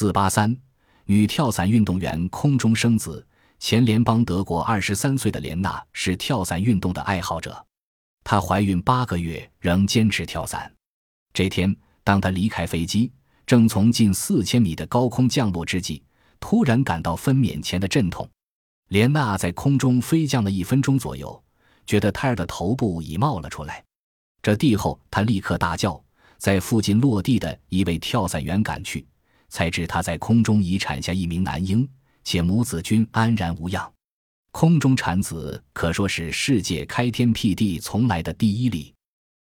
四八三，女跳伞运动员空中生子。前联邦德国二十三岁的莲娜是跳伞运动的爱好者，她怀孕八个月仍坚持跳伞。这天，当她离开飞机，正从近四千米的高空降落之际，突然感到分娩前的阵痛。莲娜在空中飞降了一分钟左右，觉得胎儿的头部已冒了出来。这地后，她立刻大叫，在附近落地的一位跳伞员赶去，才知她在空中已产下一名男婴。且母子均安然无恙，空中产子可说是世界开天辟地从来的第一例。